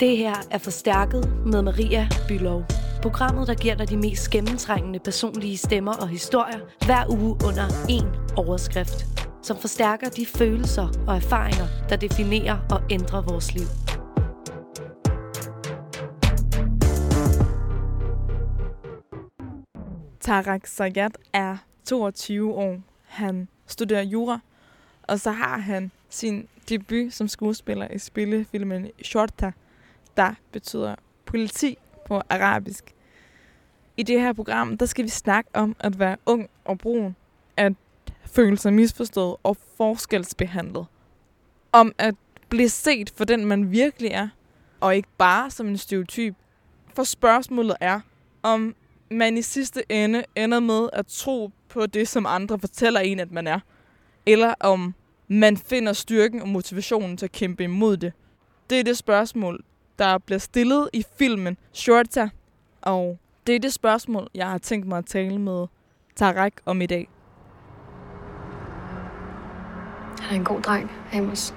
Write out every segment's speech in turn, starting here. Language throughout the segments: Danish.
Det her er Forstærket med Maria Bylov. Programmet, der giver dig de mest gennemtrængende personlige stemmer og historier hver uge under én overskrift. Som forstærker de følelser og erfaringer, der definerer og ændrer vores liv. Tarak Sayat er 22 år. Han studerer jura, og så har han sin debut som skuespiller i spillefilmen Shorta, der betyder politi på arabisk. I det her program, der skal vi snakke om at være ung og brun, at føle sig misforstået og forskelsbehandlet. Om at blive set for den, man virkelig er, og ikke bare som en stereotyp. For spørgsmålet er, om man i sidste ende ender med at tro på det, som andre fortæller en, at man er. Eller om man finder styrken og motivationen til at kæmpe imod det. Det er det spørgsmål, der bliver stillet i filmen Shorta. Og det er det spørgsmål, jeg har tænkt mig at tale med Tarek om i dag. Han er en god dreng, Amos.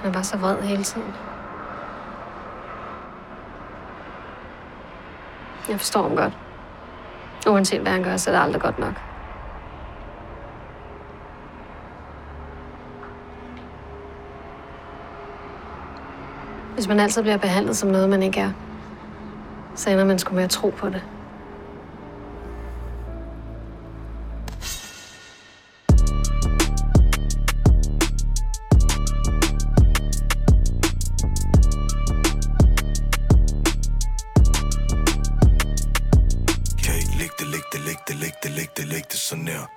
Han er bare så vred hele tiden. Jeg forstår ham godt. Uanset hvad han gør, så er det aldrig godt nok. Hvis man altid bliver behandlet som noget, man ikke er, så ender man sgu med at tro på det. Kan ikke så nær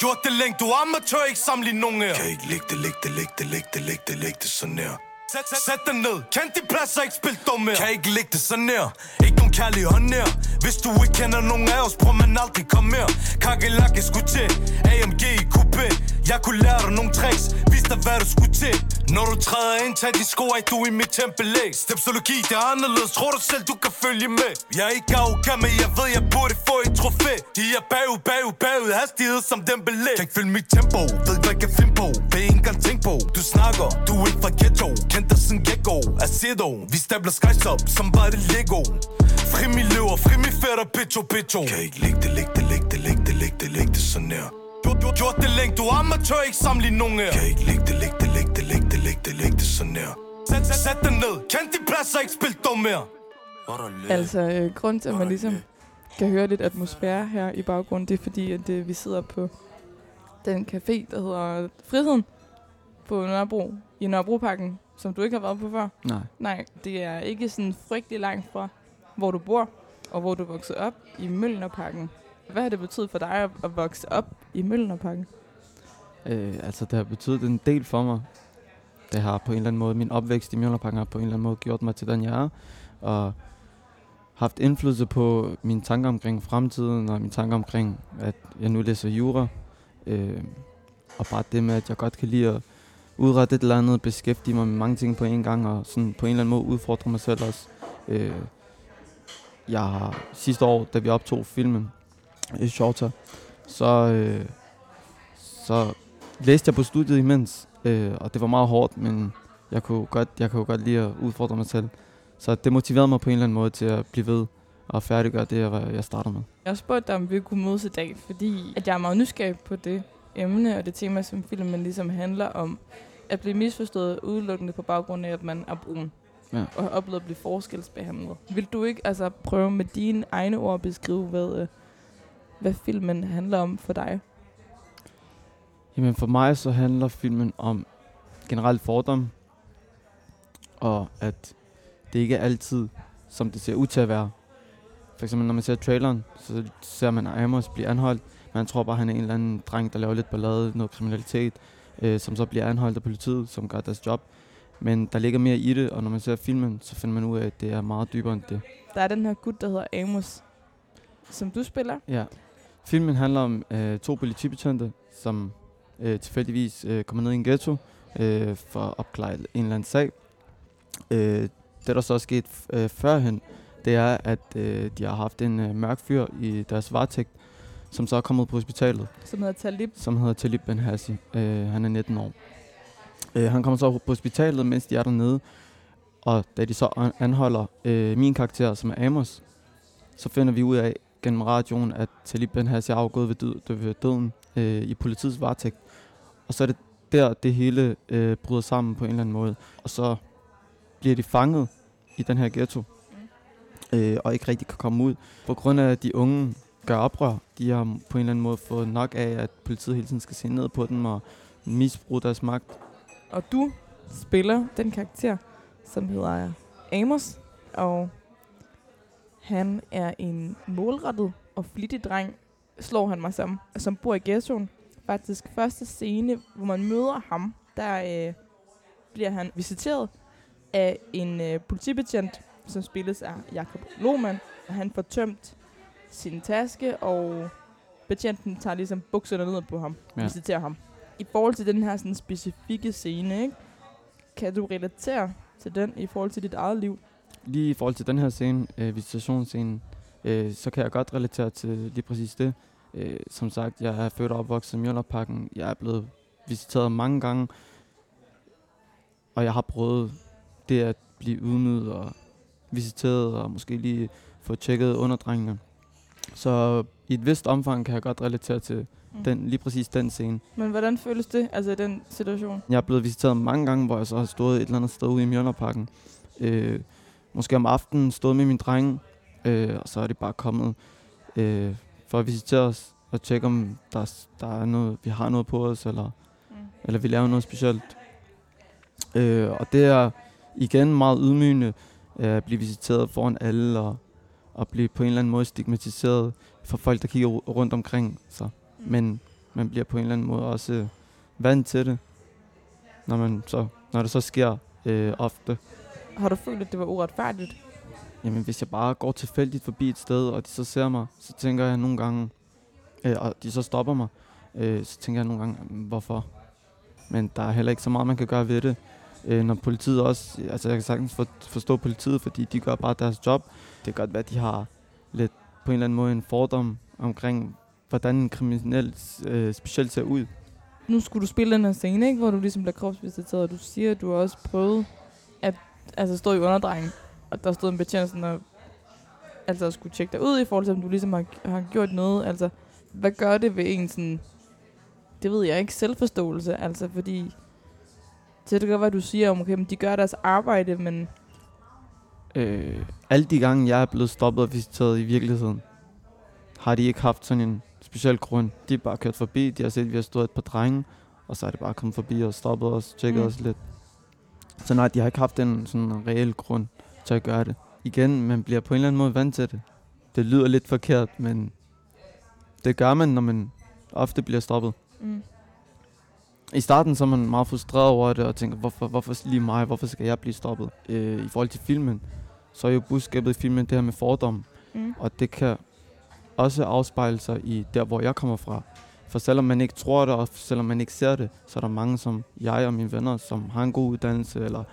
Gjort det længe, du amatør, ikke sammenligne nogen her. Kan ikke lægge det, lægge det, lægge det, lægge det, lægge det, lægge det så nær Sæt, sæt, sæt dig ned, kend de pladser, ikke spil dum mere. Kan ikke lægge det så nær, ikke nogen kærlig hånd nær Hvis du ikke kender nogen af os, prøv man aldrig komme mere Kakelak skulle til, AMG i coupé. Jeg kunne lære dig nogle tricks, vis dig hvad du skulle til. Når du træder ind, tag de sko af, du i mit tempelæg Stepsologi, det er anderledes, tror du selv, du kan følge med? Jeg er ikke arrogant, men jeg ved, jeg burde få et trofæ. De er bagud, bagud, bagud, hastighed som den belæg. Kan ikke følge mit tempo, ved ikke hvad jeg kan finde på. Det er ikke engang tænke på, du snakker, du er ikke fra ghetto. Kendt dig siden gecko, Acedo Vi stabler skies op, som var det Lego. Fri mi løver, fri mi fætter, bitcho, bitcho. Kan ikke lægge det, lægge det, lægge det, lægge det, lægge det, lægge det så nær du, du, gjort det længe, du er amatør, ikke sammenligne nogen her. Kan ikke lægge det, lægge det, lægge det, lægge det, lægge det, det så nær Sæt, sæt, sæt dig ned, kend de pladser, ikke spil dum mere Altså, øh, grund til, at man ligesom kan høre lidt atmosfære her i baggrunden, det er fordi, at øh, vi sidder på den café, der hedder Friheden på Nørrebro, i Nørrebroparken, som du ikke har været på før. Nej. Nej, det er ikke sådan frygtelig langt fra, hvor du bor, og hvor du voksede op i Møllerparken. Hvad har det betydet for dig at, at vokse op i Møllerparken? Øh, altså, det har betydet en del for mig. Det har på en eller anden måde, min opvækst i Mjølnerparken har på en eller anden måde gjort mig til den, jeg er. Og haft indflydelse på mine tanker omkring fremtiden, og mine tanker omkring, at jeg nu læser jura. Øh, og bare det med, at jeg godt kan lide at udrette et eller andet, beskæftige mig med mange ting på en gang, og sådan på en eller anden måde udfordre mig selv også. Øh, jeg har sidste år, da vi optog filmen, i Shorter, så, øh, så læste jeg på studiet imens, øh, og det var meget hårdt, men jeg kunne, godt, jeg kunne godt lide at udfordre mig selv. Så det motiverede mig på en eller anden måde til at blive ved og færdiggøre det, jeg, jeg startede med. Jeg har spurgt dig, om vi kunne mødes i dag, fordi at jeg er meget nysgerrig på det emne og det tema, som filmen ligesom handler om. At blive misforstået udelukkende på baggrund af, at man er brun. Ja. Og har oplevet at blive forskelsbehandlet. Vil du ikke altså prøve med dine egne ord at beskrive, hvad, øh, hvad filmen handler om for dig? Jamen for mig så handler filmen om generelt fordom, og at det ikke er altid, som det ser ud til at være. For eksempel når man ser traileren, så ser man Amos blive anholdt. Man tror bare, han er en eller anden dreng, der laver lidt ballade, noget kriminalitet, øh, som så bliver anholdt af politiet, som gør deres job. Men der ligger mere i det, og når man ser filmen, så finder man ud af, at det er meget dybere end det. Der er den her gut, der hedder Amos, som du spiller. Ja. Filmen handler om øh, to politibetjente, som øh, tilfældigvis øh, kommer ned i en ghetto øh, for at opklare en eller anden sag. Øh, det, der så er sket øh, førhen, det er, at øh, de har haft en øh, mørk fyr i deres varetægt, som så er kommet på hospitalet, Som hedder Talib. som hedder Talib Ben Hassi. Øh, han er 19 år. Øh, han kommer så på hospitalet, mens de er dernede. Og da de så an- anholder øh, min karakter, som er Amos, så finder vi ud af gennem radioen, at Talib Ben Hassi er afgået ved, død, ved døden øh, i politiets varetægt. Og så er det der, det hele øh, bryder sammen på en eller anden måde. Og så bliver de fanget i den her ghetto, øh, og ikke rigtig kan komme ud. På grund af, at de unge gør oprør. De har på en eller anden måde fået nok af, at politiet hele tiden skal se ned på dem og misbruge deres magt. Og du spiller den karakter, som hedder Amos, og han er en målrettet og flittig dreng, slår han mig som, som bor i ghettoen. Faktisk første scene, hvor man møder ham, der øh, bliver han visiteret af en øh, politibetjent, som spilles af Jakob Lohmann. Og han får tømt sin taske, og betjenten tager ligesom bukserne ned på ham, ja. visiterer ham. I forhold til den her sådan, specifikke scene, ikke? kan du relatere til den i forhold til dit eget liv? Lige i forhold til den her scene, øh, visitationsscenen, øh, så kan jeg godt relatere til lige præcis det. Øh, som sagt, jeg er født og opvokset i Mjølnerparken. Jeg er blevet visiteret mange gange, og jeg har prøvet det at blive ydmyget og visiteret, og måske lige få tjekket underdrengene. Så i et vist omfang kan jeg godt relatere til Mm. den, lige præcis den scene. Men hvordan føles det, altså i den situation? Jeg er blevet visiteret mange gange, hvor jeg så har stået et eller andet sted ude i Mjølnerparken. Øh, måske om aftenen stået med min dreng, øh, og så er de bare kommet øh, for at visitere os og tjekke, om der, er- der er noget, vi har noget på os, eller, Mm. eller vi laver noget specielt. Øh, og det er igen meget ydmygende øh, at blive visiteret foran alle, og, og blive på en eller anden måde stigmatiseret for folk, der kigger ru- rundt omkring sig. Mm. Men man bliver på en eller anden måde også øh, vant til det, når, man så, når det så sker øh, ofte. Har du følt, at det var uretfærdigt? Jamen, hvis jeg bare går tilfældigt forbi et sted, og de så ser mig, så tænker jeg nogle gange, øh, og de så stopper mig, øh, så tænker jeg nogle gange, hvorfor? Men der er heller ikke så meget, man kan gøre ved det. Øh, når politiet også, altså jeg kan sagtens for, forstå politiet, fordi de gør bare deres job. Det kan godt være, at de har lidt på en eller anden måde en fordom omkring, hvordan en kriminel øh, specielt ser ud. Nu skulle du spille den her scene, ikke? hvor du ligesom bliver kropsvisiteret, og du siger, at du har også prøvet at altså, stå i underdrengen, og der stod en betjent sådan og altså skulle tjekke dig ud i forhold til, om du ligesom har, har gjort noget. Altså, hvad gør det ved en sådan, det ved jeg ikke, selvforståelse? Altså, fordi det kan godt være, du siger, om okay, men de gør deres arbejde, men Øh, alle de gange, jeg er blevet stoppet og visiteret i virkeligheden, har de ikke haft sådan en speciel grund. De er bare kørt forbi, de har set, at vi har stået et par drenge, og så er det bare kommet forbi og stoppet os, tjekket Mm. os lidt. Så nej, de har ikke haft en sådan reel grund at gøre det. Igen, man bliver på en eller anden måde vant til det. Det lyder lidt forkert, men det gør man, når man ofte bliver stoppet. mm, I starten så er man meget frustreret over det, og tænker, hvorfor, hvorfor lige mig, hvorfor skal jeg blive stoppet? Øh, I forhold til filmen, så er jo budskabet i filmen det her med fordom, mm, og det kan også afspejle sig i der, hvor jeg kommer fra. For selvom man ikke tror det, og selvom man ikke ser det, så er der mange som jeg og mine venner, som har en god uddannelse, eller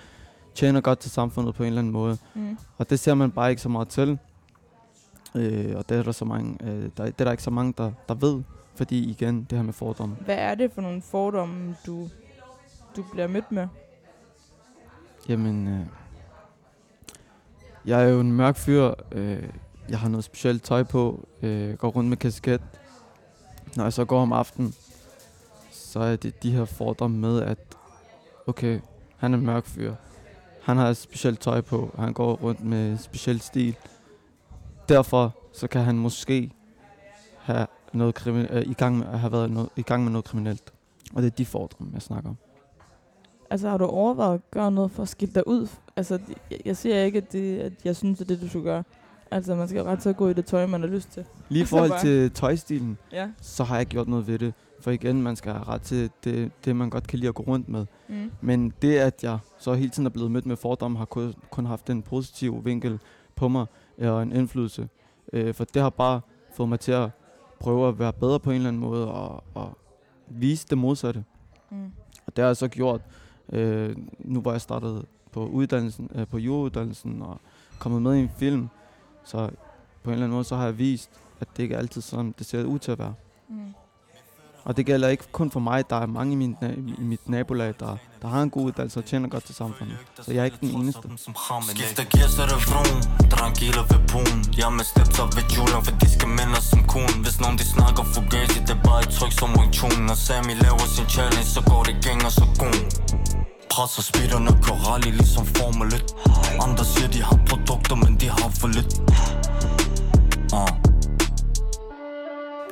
tjener godt til samfundet på en eller anden måde. mm, Og det ser man bare ikke så meget til. Øh, og det er der, så mange, øh, der, det er der ikke så mange, der, der ved. Fordi igen, det her med fordomme. Hvad er det for nogle fordomme, du, du bliver mødt med? Jamen, øh, jeg er jo en mørk fyr. Øh, jeg har noget specielt tøj på. Øh, går rundt med kasket. Når jeg så går om aftenen, så er det de her fordomme med, at okay, han er en mørk fyr. Han har et specielt tøj på. Han går rundt med speciel stil. Derfor så kan han måske have noget krimi- øh, i gang med, have været noget, i gang med noget kriminelt. Og det er de fordomme, jeg snakker om. Altså, har du overvejet at gøre noget for at skille dig ud? Altså, jeg, jeg siger ikke, at, det, at jeg synes, det er det, du skulle gøre. Altså, man skal jo ret til at gå i det tøj, man har lyst til. Lige i forhold til tøjstilen, Ja. så har jeg gjort noget ved det. For igen, man skal have ret til det, det man godt kan lide at gå rundt med. Mm. Men det, at jeg så hele tiden er blevet mødt med fordomme, har kun, kun haft en positiv vinkel på mig øh, og en indflydelse. Øh, for det har bare fået mig til at prøve at være bedre på en eller anden måde og, og vise det modsatte. Mm. Og det har jeg så gjort, øh, nu hvor jeg startede på uddannelsen, øh, på jurauddannelsen og kommet med i en film. Så på en eller anden måde, så har jeg vist, at det ikke altid sådan, det ser ud til at være. Mm. Og det gælder ikke kun for mig, der er mange i, min, i mit nabolag, der, der har en god uddannelse og tjener godt til samfundet. Så jeg er ikke den eneste. Skifter gear, så er det vroom. Tranquilo ved pun Jeg med steps op ved julen, for de skal minde som kun. Hvis nogen de snakker fugazi, det er bare et tryk som Wing Chun Når Sammy laver sin challenge, så går det gænger så kun Presser speederne kører rally ligesom Formel 1 Andre siger de har produkter, men de har for lidt.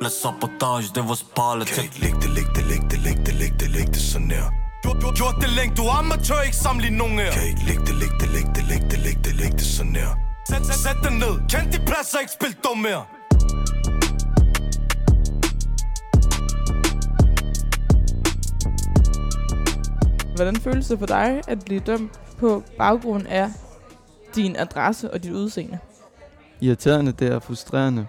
Blev sabotage, det var spejlet til Læg det, læg det, læg det, læg det, læg det, læg det så nær du, du, gjort det længe, du er amatør, ikke sammenligne nogen her Kan ikke læg det, læg det, læg det, læg det, læg det, læg det så nær Sæt, sæt, sæt dig ned, kend de pladser, ikke spil dum mere Hvordan føles det for dig at blive dømt på baggrund af din adresse og dit udseende? Irriterende, det er frustrerende.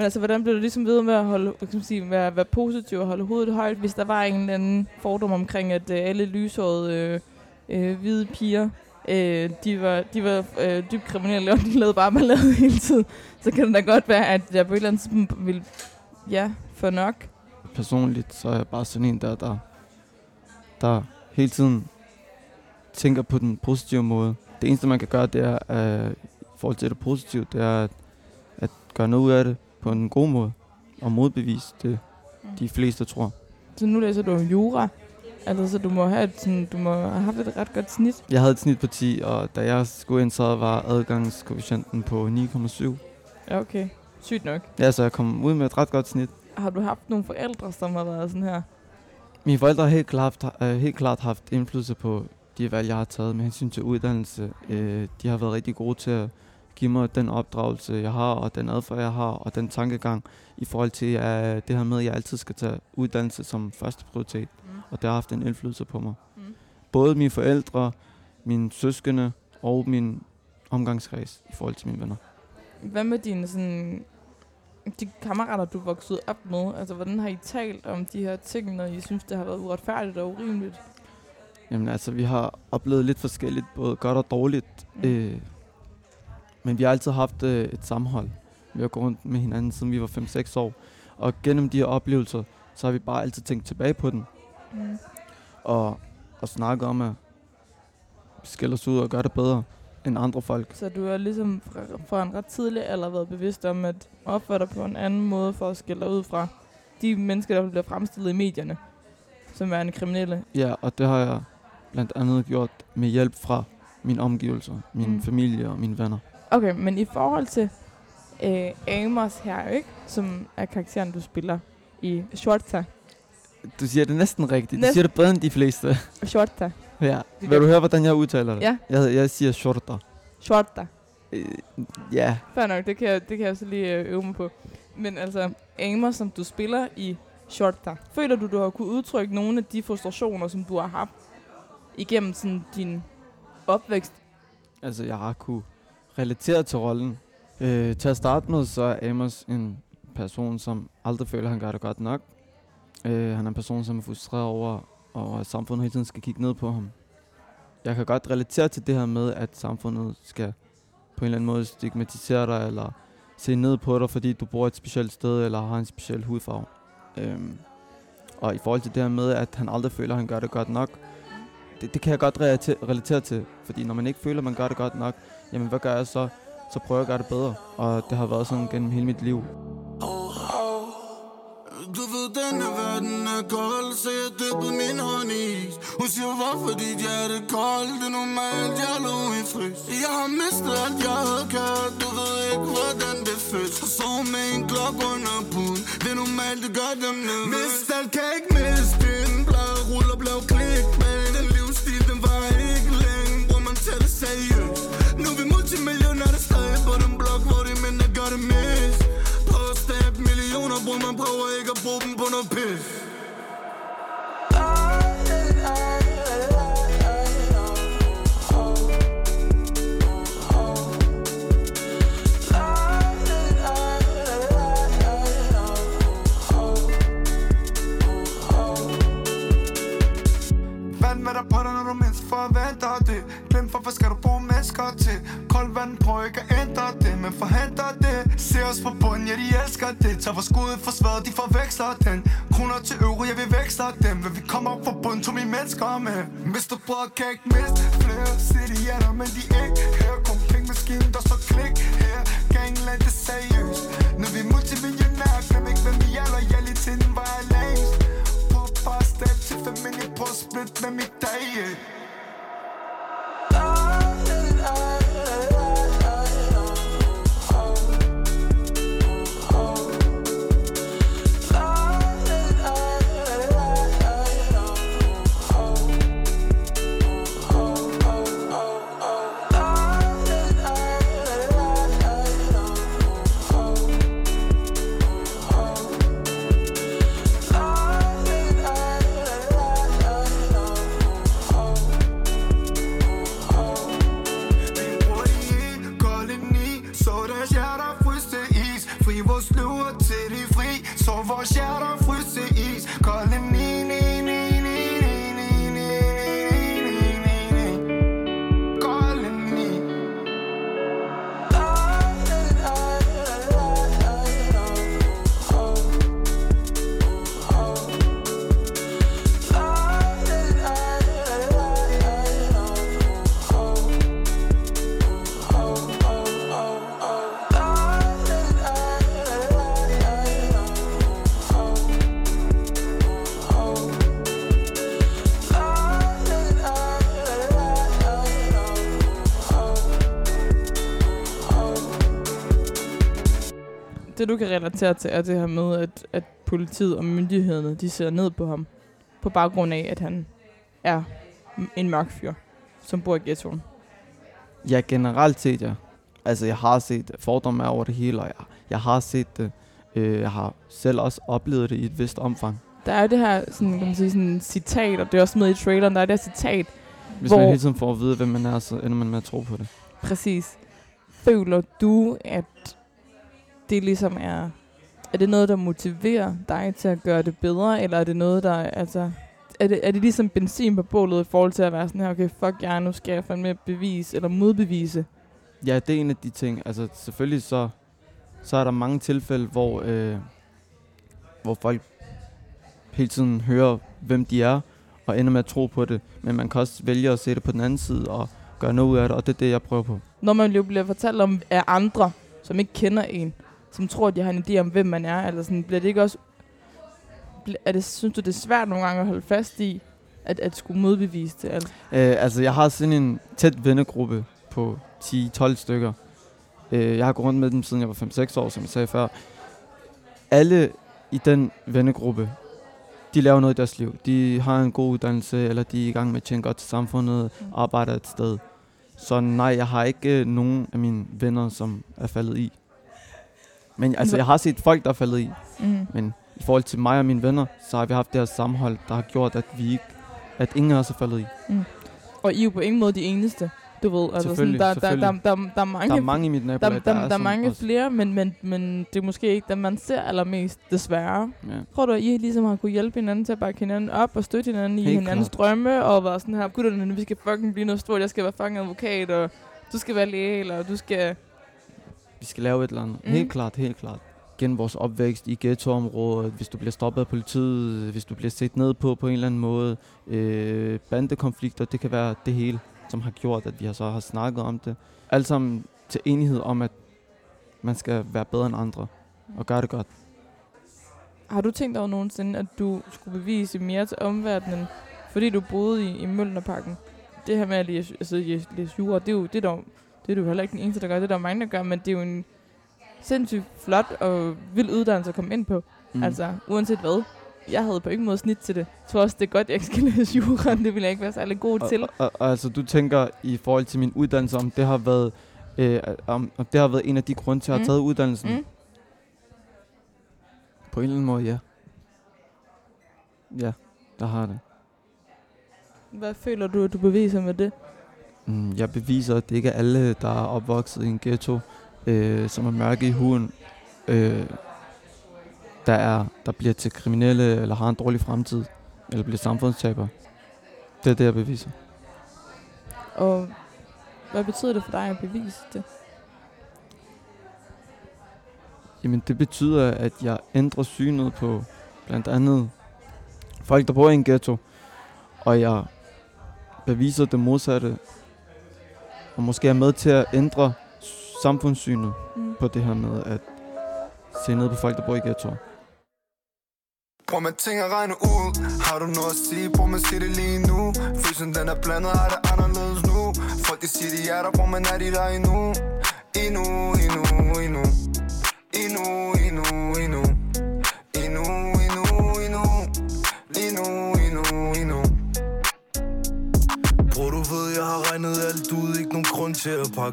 Men altså, hvordan blev du ligesom ved med at holde, kan man sige, være, være positiv og holde hovedet højt, hvis der var en eller anden fordom omkring, at øh, alle lyshårede øh, øh, hvide piger, øh, de var, de var øh, dybt kriminelle, og de lavede bare ballade hele tiden. Så kan det da godt være, at jeg på et eller andet tidspunkt ville, ja, få nok. Personligt, så er jeg bare sådan en, der, der, der hele tiden tænker på den positive måde. Det eneste, man kan gøre, det er, uh, i forhold til det positive, det er at, at gøre noget ud af det på en god måde. Og modbevise det, de fleste tror. Så nu læser du jura, altså så du må have, et, sådan, du må have haft et ret godt snit. Jeg havde et snit på 10, og da jeg skulle ind, så var adgangskoefficienten på 9,7. Ja, okay. Sygt nok. Ja, så jeg kom ud med et ret godt snit. Har du haft nogle forældre, som har været sådan her? Mine forældre har helt klart, uh, helt klart haft indflydelse på de valg, jeg har taget med hensyn til uddannelse. Uh, de har været rigtig gode til at give mig den opdragelse, jeg har, og den adfærd, jeg har, og den tankegang i forhold til uh, det her med, at jeg altid skal tage uddannelse som første prioritet. Mm. Og det har haft en indflydelse på mig. Mm. Både mine forældre, mine søskende og min omgangskreds i forhold til mine venner. Hvad med dine sådan, de kammerater, du voksede op med? Altså, hvordan har I talt om de her ting, når I synes, det har været uretfærdigt og urimeligt? Jamen altså, vi har oplevet lidt forskelligt, både godt og dårligt. Mm. Øh, men vi har altid haft øh, et sammenhold. Vi har gået rundt med hinanden, siden vi var 5-6 år. Og gennem de her oplevelser, så har vi bare altid tænkt tilbage på den. Mm. Og, og snakket om at skille os ud og gøre det bedre end andre folk. Så du har ligesom fra, fra en ret tidlig alder været bevidst om at opføre dig på en anden måde for at skille dig ud fra de mennesker, der bliver fremstillet i medierne som værende kriminelle? Ja, og det har jeg blandt andet gjort med hjælp fra mine omgivelser, min mm. familie og mine venner. Okay, men i forhold til øh, Amos her, ikke? som er karakteren, du spiller i Shorta. Du siger det næsten rigtigt. Næsten. Du siger det bedre end de fleste. Shorta. Ja. Vil du høre, hvordan jeg udtaler det? Ja. Jeg, jeg siger Shorta. Shorta. Øh, ja. Fair nok, det kan, jeg, det kan jeg så lige øh, øve mig på. Men altså, Amos, som du spiller i Shorta, føler du, du har kunne udtrykke nogle af de frustrationer, som du har haft igennem sådan, din opvækst? Altså, jeg har kunne relateret til rollen. Øh, til at starte med, så er Amos en person, som aldrig føler, at han gør det godt nok. Øh, han er en person, som er frustreret over, over, at samfundet hele tiden skal kigge ned på ham. Jeg kan godt relatere til det her med, at samfundet skal på en eller anden måde stigmatisere dig, eller se ned på dig, fordi du bor et specielt sted, eller har en speciel hudfarve. Øhm, og i forhold til det her med, at han aldrig føler, at han gør det godt nok, det, det kan jeg godt relatere til. Fordi når man ikke føler, at man gør det godt nok, jamen hvad gør jeg så? Så prøver jeg at gøre det bedre. Og det har været sådan gennem hele mit liv. Du ved, denne verden er kold, så jeg dyppede min hånd i is. Hun siger, hvorfor dit hjerte er koldt, det er normalt, jeg lå i frys. Jeg har mistet alt, jeg havde kørt, du ved ikke, hvordan det føles. Så sov med en klok under puden, det er normalt, det gør dem nervøs. Mist alt, kan ikke miste millioner, man prøver ikke at bruge dem på noget pis. Vand med dig på dig, når du mindst forventer det. Glem for, hvad skal du bruge mennesker til? Kold vand, prøv ikke at ændre hvem forhandler det? Se os på bunden, ja de elsker det. Tager vores skud for sværet, de forveksler den. Kroner til euro, ja vi veksler dem. Men vi kommer op fra bunden, tog mine mennesker med. Mr. Brød kan ikke miste flere City'er, men de ikke her. Kun pengemaskinen, der står klik her. Gangland, det er seriøst Nu er vi multimillionærer Glem ikke, hvem vi er Loyaliteten var jeg længst På et par step til familie På split med mit dag yeah. Du kan relatere til er det her med, at, at politiet og myndighederne, de ser ned på ham. På baggrund af, at han er en mørk fyr, som bor i ghettoen. Ja, generelt set, ja. Altså, jeg har set fordomme over det hele, og jeg, jeg har set det. Øh, jeg har selv også oplevet det i et vist omfang. Der er jo det her sådan, kan man sige, sådan, citat, og det er også med i traileren, der er det her citat, Hvis Hvor- man hele tiden får at vide, hvem man er, så ender man med at tro på det. Præcis. Føler du, at det ligesom er... Er det noget, der motiverer dig til at gøre det bedre, eller er det noget, der... Altså, er det, er det ligesom benzin på bålet i forhold til at være sådan her, okay, fuck jer, nu skal jeg fandme bevise eller modbevise? Ja, det er en af de ting. Altså, selvfølgelig så, så er der mange tilfælde, hvor, øh, hvor folk hele tiden hører, hvem de er, og ender med at tro på det. Men man kan også vælge at se det på den anden side, og gøre noget ud af det, og det er det, jeg prøver på. Når man jo bliver fortalt om af andre, som ikke kender en, som tror, at de har en idé om, hvem man er, eller sådan, bliver det ikke også... Er det, synes du, det er svært nogle gange at holde fast i, at, at skulle modbevise det? Altså, Øh, altså, jeg har sådan en tæt vennegruppe på 10-12 stykker. Øh, jeg har gået rundt med dem, siden jeg var 5-6 år, som jeg sagde før. Alle i den vennegruppe, de laver noget i deres liv. De har en god uddannelse, eller de er i gang med at tjene godt til samfundet, Mm. arbejder et sted. Så nej, jeg har ikke øh, nogen af mine venner, som er faldet i. Men altså, jeg har set folk, der er faldet i. mm. Men i forhold til mig og mine venner, så har vi haft det her sammenhold, der har gjort, at vi ikke, at ingen af os er faldet i. Og I er jo på ingen måde de eneste, du ved. Altså sådan, der, der, der, der, der, der er mange, Der er mange i mit der, nabolag, der, der, der er sådan mange også. flere, men, men, men det er måske ikke dem, man ser allermest, desværre. Ja. Tror du, at I ligesom har kunne hjælpe hinanden til at bakke hinanden op og støtte hinanden i Helt hinandens klart. drømme, og være sådan her, gutterne, vi skal fucking blive noget stort, jeg skal være fucking advokat, og du skal være læge, eller du skal... Vi skal lave et eller andet. Mm. Helt klart, helt klart. Gennem vores opvækst i ghettoområdet, hvis du bliver stoppet af politiet, hvis du bliver set ned på på en eller anden måde, øh, bandekonflikter, det kan være det hele, som har gjort, at vi har så har snakket om det. Alt sammen til enighed om, at man skal være bedre end andre og gøre det godt. Har du tænkt over nogensinde, at du skulle bevise mere til omverdenen, fordi du boede i, i Mølnerparken? Det her med at læse, altså, læse, læse jura, det er jo, det er dog, det er du heller ikke den eneste, der gør. Det er der mange, der gør, men det er jo en sindssygt flot og vild uddannelse at komme ind på. Mm. Altså, uanset hvad. Jeg havde på ingen måde snit til det. Jeg tror også, det er godt, jeg ikke skal læse jura. Det ville jeg ikke være særlig god til. Og, og, og, altså, du tænker i forhold til min uddannelse, om det har været, øh, om, om det har været en af de grunde til, at jeg Mm. har taget uddannelsen? Mm. På en eller anden måde, ja. Ja, der har det. Hvad føler du, at du beviser med det? Mm, jeg beviser, at det ikke er alle, der er opvokset i en ghetto, øh, som er mørke i huden, øh, der, er, der bliver til kriminelle, eller har en dårlig fremtid, eller bliver samfundstaber. Det er det, jeg beviser. Og hvad betyder det for dig at bevise det? Jamen det betyder, at jeg ændrer synet på blandt andet folk, der bor i en ghetto, og jeg beviser det modsatte, og måske er med til at ændre samfundssynet Mm. på det her med at se ned på folk, der bor i ghettoer. Prøv man ting at regne ud. Har du noget at sige, prøv man sige det lige nu. Følelsen den er blandet, har det anderledes nu. Folk de siger de er der, prøv man er de der Endnu,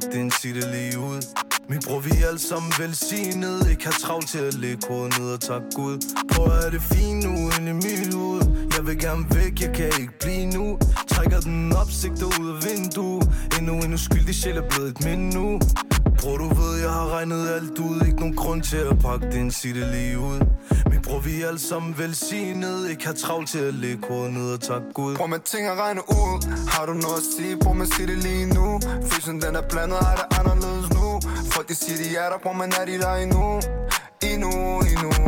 nok den, sig det lige ud. Min bror, vi er alle sammen velsignet. Ikke har travlt til at lægge hovedet ned og tak Gud. Prøv at det fint nu ind i mit hoved. Jeg vil gerne væk, jeg kan ikke blive nu. Trækker den op, sigter ud af vinduet. Endnu en uskyldig sjæl er blevet et mind nu Bror, du ved, jeg har regnet alt ud. Ikke nogen grund til at pakke den, sig det lige ud. Tror vi alle sammen velsignet. Ikke har travlt til at lægge hovedet ned og tak Gud. Prøv med ting at regne ud. Har du noget at sige, prøv med at sige det lige nu. Følelsen den er blandet, har det anderledes nu? Folk de siger de er der, prøv man er de der endnu, endnu Endnu,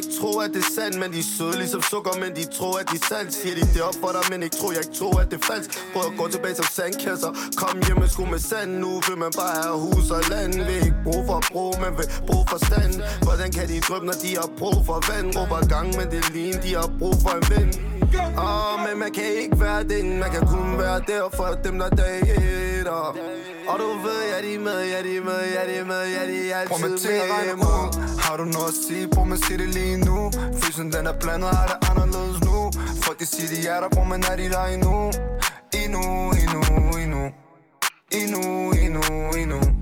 ikke tro at det er sandt Men de er søde ligesom sukker Men de tror at de er sandt Siger de det op for dig Men ikke tror jeg ikke tror at det er falsk. Prøv at gå tilbage som sandkasser. Kom hjem med sko med sand. Nu vil man bare have hus og land. Vil ikke brug for bro, Men vil brug for stand. Hvordan kan de drømme når de har brug for vand? Råber gang men det ligner, de har brug for en ven Åh, oh, men man kan ikke være den. Man kan kun være der for dem der dater. Og du ved, ja de er med, ja de er med, ja de er med, ja de er altid med regne ud Har du noget at sige, prøv med sige det lige nu. Følelsen den er blandet, har det anderledes nu? Folk de siger de er der, prøv men er de der Endnu, endnu, endnu Endnu, endnu, endnu Endnu,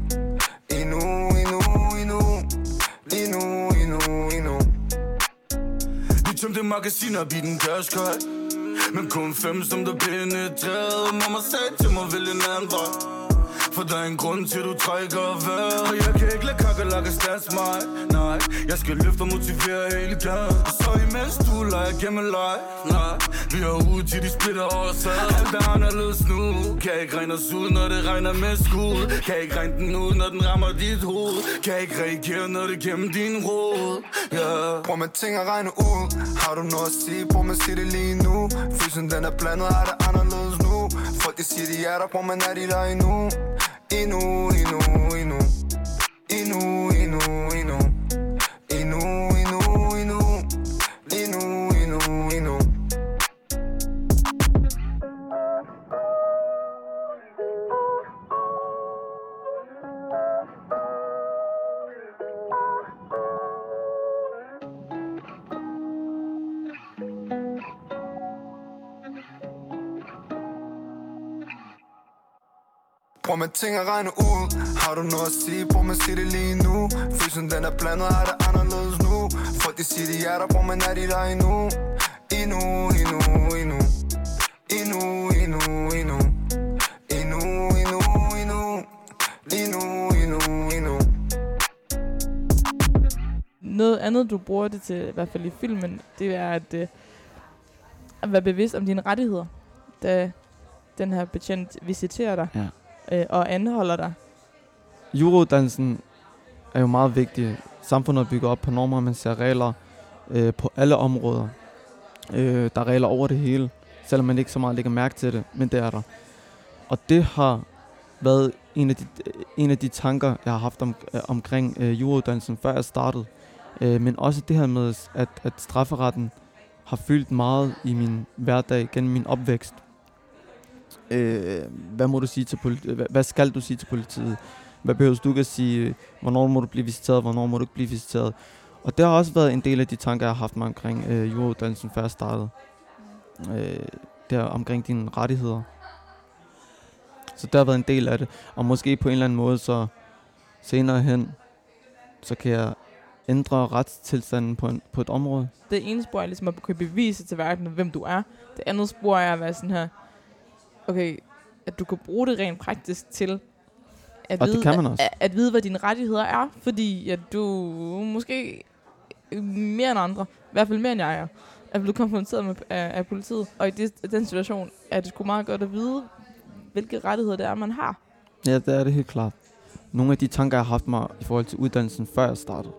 fyldte magasiner, vi den dørskøj Men kun fem, som der penetrerede Mamma sagde til mig, vælge en anden vej for der er en grund til, du trækker vejret. Og jeg kan ikke lade kakkelakker stats mig Nej, jeg skal løfte og motivere hele gaden Og så imens du leger gennem leg Nej, vi er ude til de splitter os ad Alt er anderledes nu. Kan ikke regne os ud, når det regner med skud. Kan ikke regne den ud, når den rammer dit hoved. Kan ikke reagere, når det gennem din råd yeah. Prøv med ting at regne ud. Har du noget at sige, prøv med sige det lige nu. Fysen den er blandet, har det anderledes nu? Folk de siger de er der, prøv men er de der endnu, endnu Endnu, endnu, endnu Ting at regne ud Har du noget at sige, prøv med sige det lige nu. Følelsen den er blandet, har det anderledes nu? Folk de siger de er der, prøv men er de der endnu? Endnu, endnu, endnu. Endnu, endnu, endnu. Endnu, endnu, endnu. Endnu, endnu, endnu. Noget andet, du bruger det til, i hvert fald i filmen, det er at, øh, at være bevidst om dine rettigheder, da den her betjent visiterer dig. Ja øh, og anholder dig. Jurodansen er jo meget vigtig. Samfundet bygger op på normer, man ser regler øh, på alle områder. Øh, der er regler over det hele, selvom man ikke så meget lægger mærke til det, men det er der. Og det har været en af de, øh, en af de tanker, jeg har haft om, øh, omkring øh, jurodansen, før jeg startede. Øh, men også det her med, at, at strafferetten har fyldt meget i min hverdag gennem min opvækst. Øh, hvad må du sige til politi- hvad, hvad skal du sige til politiet? Hvad behøver du ikke at sige? Hvornår må du blive visiteret? Hvornår må du ikke blive visiteret? Og det har også været en del af de tanker, jeg har haft mig omkring øh, jurauddannelsen, før jeg startede. Øh, der omkring dine rettigheder. Så det har været en del af det. Og måske på en eller anden måde, så senere hen, så kan jeg ændre retstilstanden på, en, på et område. Det ene spor er ligesom at kunne bevise til verden, hvem du er. Det andet spor er at være sådan her, okay, at du kan bruge det rent praktisk til at, Og det vide, kan man også. At, at vide, hvad dine rettigheder er. Fordi at du måske mere end andre, i hvert fald mere end jeg er, er blevet konfronteret med, af, af politiet. Og i det, den situation er det sgu meget godt at vide, hvilke rettigheder det er, man har. Ja, det er det helt klart. Nogle af de tanker, jeg har haft mig i forhold til uddannelsen, før jeg startede,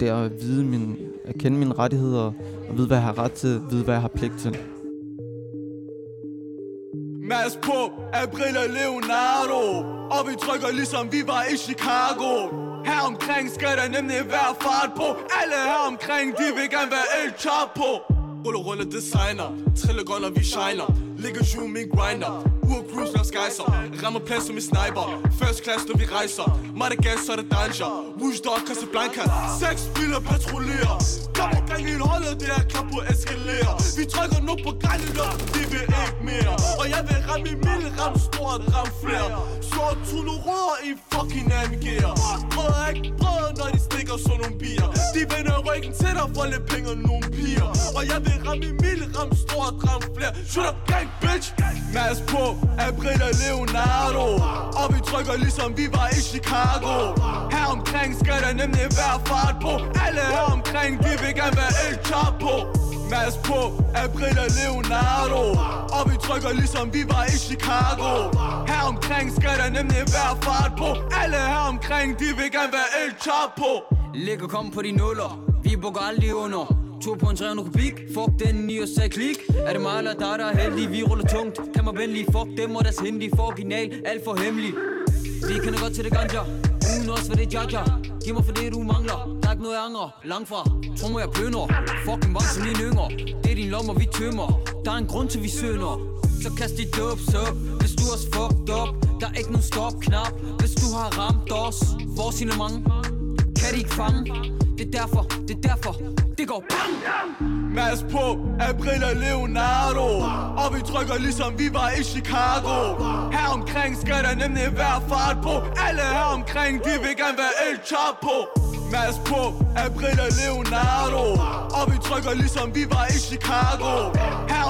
det er at vide min, at kende mine rettigheder, og vide, hvad jeg har ret til, vide, hvad jeg har pligt til. Mads på, April og Leonardo. Og vi trykker ligesom vi var i Chicago. Her omkring skal der nemlig være fart på. Alle her omkring, de vil gerne være El Chapo. Rulle, rulle designer. Trille grønner, vi shiner. Ligger ju min grinder. Ur cruise når skejser Rammer plads som en sniper. First class når vi rejser. Madagascar så er det danger. Woosh Dog, Casablanca. Seks biler patruljerer. Og gang hele holdet, det er klar på at eskalere. Vi trykker nu på gangen op, de vil ikke mere. Og jeg vil ramme i mild, ram stort, ram flere. Så tulle rødder i fucking anden gear. Brød er ikke brød når de stikker sådan nogle bier. De vender ryggen til dig for lidt penge og nogle piger. Og jeg vil ramme i mild, ram stort, ram flere. Shoot up gang, bitch. Mads på, April og Leonardo. Og vi trykker ligesom vi var i Chicago. Her omkring skal der nemlig være fart på. Alle her omkring, vi vil gerne være El Chapo Mads på, April og Leonardo. Og vi trykker ligesom vi var i Chicago. Her omkring skal der nemlig være fart på. Alle her omkring, de vil gerne være El ligesom Chapo Ligger kom på de nuller, vi bukker aldrig under. Tur på en 300 kubik, fuck den nye og sag klik. Er det mig eller dig, der er heldig, vi ruller tungt. Kan mig venlig, fuck dem og deres hindi For original, alt for hemmelig. Vi kender godt til det ganja. Uden også hvad det er jaja. Giv mig for det, du mangler. Der er ikke noget, jeg angrer. Langt fra, tror mig, jeg plønder Fucking vej som mine yngre. Det er din lommer, vi tømmer. Der er en grund til, vi sønder Så kast dit dubs op. Hvis du også fucked up Der er ikke nogen stop-knap Hvis du har ramt os Vores signalement Kan de ikke fange. Det er derfor, det er derfor. Det går bang Mads på, April og Leonardo. Og vi trykker ligesom vi var i Chicago. Her omkring skal der nemlig være fart på. Alle her omkring, de vil gerne være El Chapo. Mads på, April og Leonardo. Og vi trykker ligesom vi var i Chicago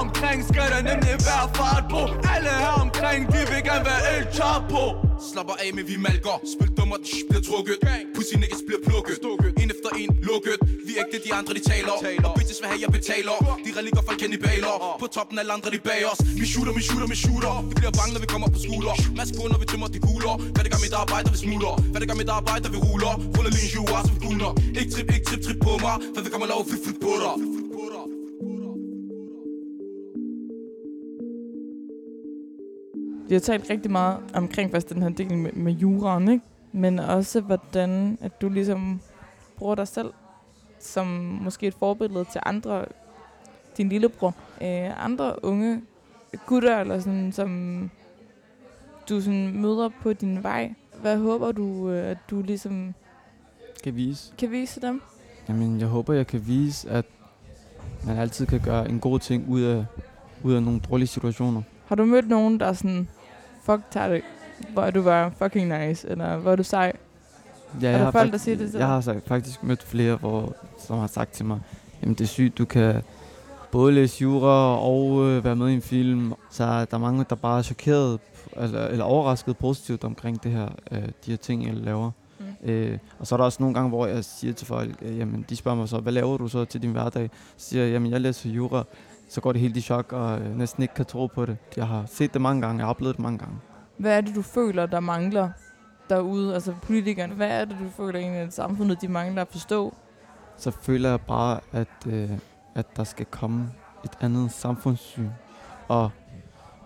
omkring skal der nemlig være fart på. Alle her omkring, de vil gerne være El Chapo Slapper af med vi malker. Spil dummer, shh, bliver trukket. Pussy niggas bliver plukket. En efter en lukket. Vi er det de andre de taler. Og bitches vil have jeg betaler. De relikker fra kannibaler På toppen alle andre de bag os. Vi shooter, vi shooter, vi shooter. Vi bliver bange når vi kommer på skuler Mask på når vi tømmer de kugler. Hvad det gør mit arbejde vi smutter Hvad det gør mit arbejde vi ruller? Ruller lige en jura så vi kunder Ikke trip, ikke trip, trip på mig. For vi kommer lov at flytte på dig Vi har talt rigtig meget omkring først den her del med, med juraen, ikke? Men også hvordan, at du ligesom bruger dig selv som måske et forbillede til andre, din lillebror, øh, andre unge gutter, eller sådan, som du sådan møder på din vej. Hvad håber du, øh, at du ligesom Kan vise. kan vise dem? Jamen, jeg håber, jeg kan vise, at man altid kan gøre en god ting ud af, ud af nogle dårlige situationer. Har du mødt nogen, der er sådan, fuck, tager det, hvor du var fucking nice, eller hvor er du sej? Ja, Er der har folk, fakt- der siger det til Jeg har sagt, faktisk mødt flere, hvor, som har sagt til mig, jamen det er sygt, du kan både læse jura og øh, være med i en film. Så der er mange, der bare er chokeret eller, eller overrasket positivt omkring det her, øh, de her ting, jeg laver. Mm. Øh, og så er der også nogle gange, hvor jeg siger til folk, øh, jamen de spørger mig så, hvad laver du så til din hverdag? Så siger jeg, jamen jeg læser jura. Så går det helt i chok, og øh, næsten ikke kan tro på det. Jeg har set det mange gange, jeg har oplevet det mange gange. Hvad er det, du føler, der mangler derude? Altså politikerne, hvad er det, du føler egentlig, at samfundet de mangler at forstå? så føler jeg bare, at, øh, at der skal komme et andet samfundssyn. Og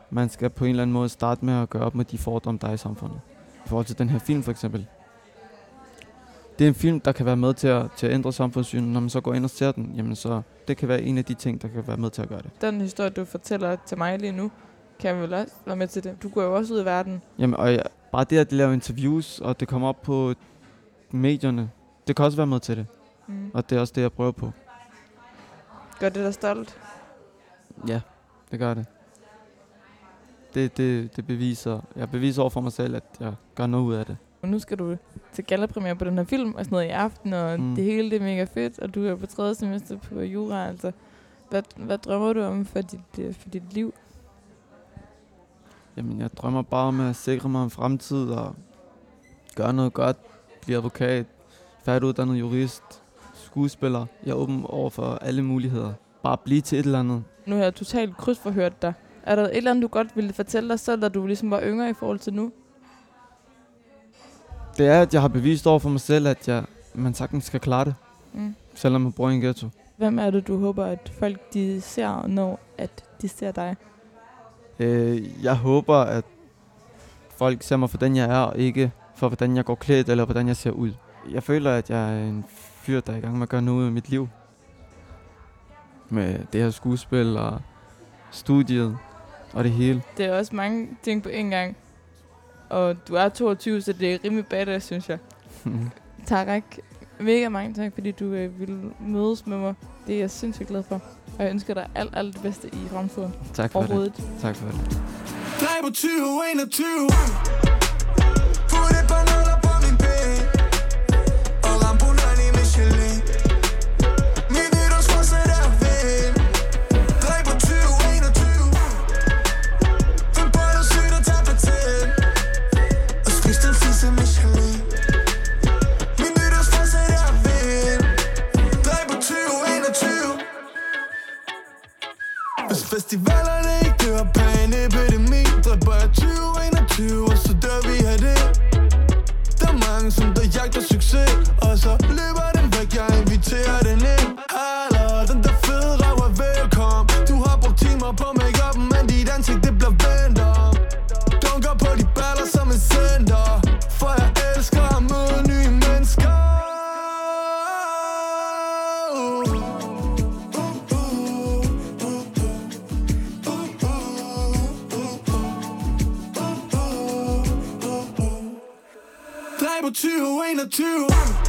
man skal på en eller anden måde starte med at gøre op med de fordomme, der er i samfundet. I forhold til den her film for eksempel. Det er en film, der kan være med til at, til at ændre samfundssynet. Når man så går ind og ser den, jamen så det kan være en af de ting, der kan være med til at gøre det. Den historie, du fortæller til mig lige nu, kan vel også være med til det. Du går jo også ud i verden. Jamen, og jeg, bare det, at de laver interviews, og det kommer op på medierne, det kan også være med til det. Mm. Og det er også det, jeg prøver på. Gør det dig stolt? Ja, det gør det. Det, det, det beviser, jeg beviser over for mig selv, at jeg gør noget ud af det. Og nu skal du til gallapremiere på den her film, og sådan noget i aften, og mm. Mm. det hele det er mega fedt, og du er på tredje semester på jura, altså. Hvad, hvad drømmer du om for dit, øh, for dit liv? Jamen, jeg drømmer bare om at sikre mig en fremtid og gøre noget godt, blive advokat, færdiguddannet jurist, skuespiller. Jeg er åben over for alle muligheder. Bare blive til et eller andet. Nu har jeg totalt krydsforhørt dig. Er der et eller andet, du godt ville fortælle dig selv, da du ligesom var yngre i forhold til nu? Det er, at jeg har bevist over for mig selv, at jeg, man sagtens skal klare det, Mm. selvom man bor i en ghetto. Hvem er det, du håber, at folk de ser, når at de ser dig? Øh, jeg håber, at folk ser mig for den, jeg er, og ikke for, hvordan jeg går klædt, eller hvordan jeg ser ud. Jeg føler, at jeg er en fyr, der er i gang med at gøre noget med mit liv. Med det her skuespil og studiet og det hele. Det er også mange ting på én gang. Og du er 22, så det er rimelig badass, synes jeg. Tak, mega mange tak, fordi du øh, ville mødes med mig. Det er jeg sindssygt glad for. Og jeg ønsker dig alt, alt det bedste i fremtiden. tak for det. Tak for det. Drej på 2021 Drej på 2021 Put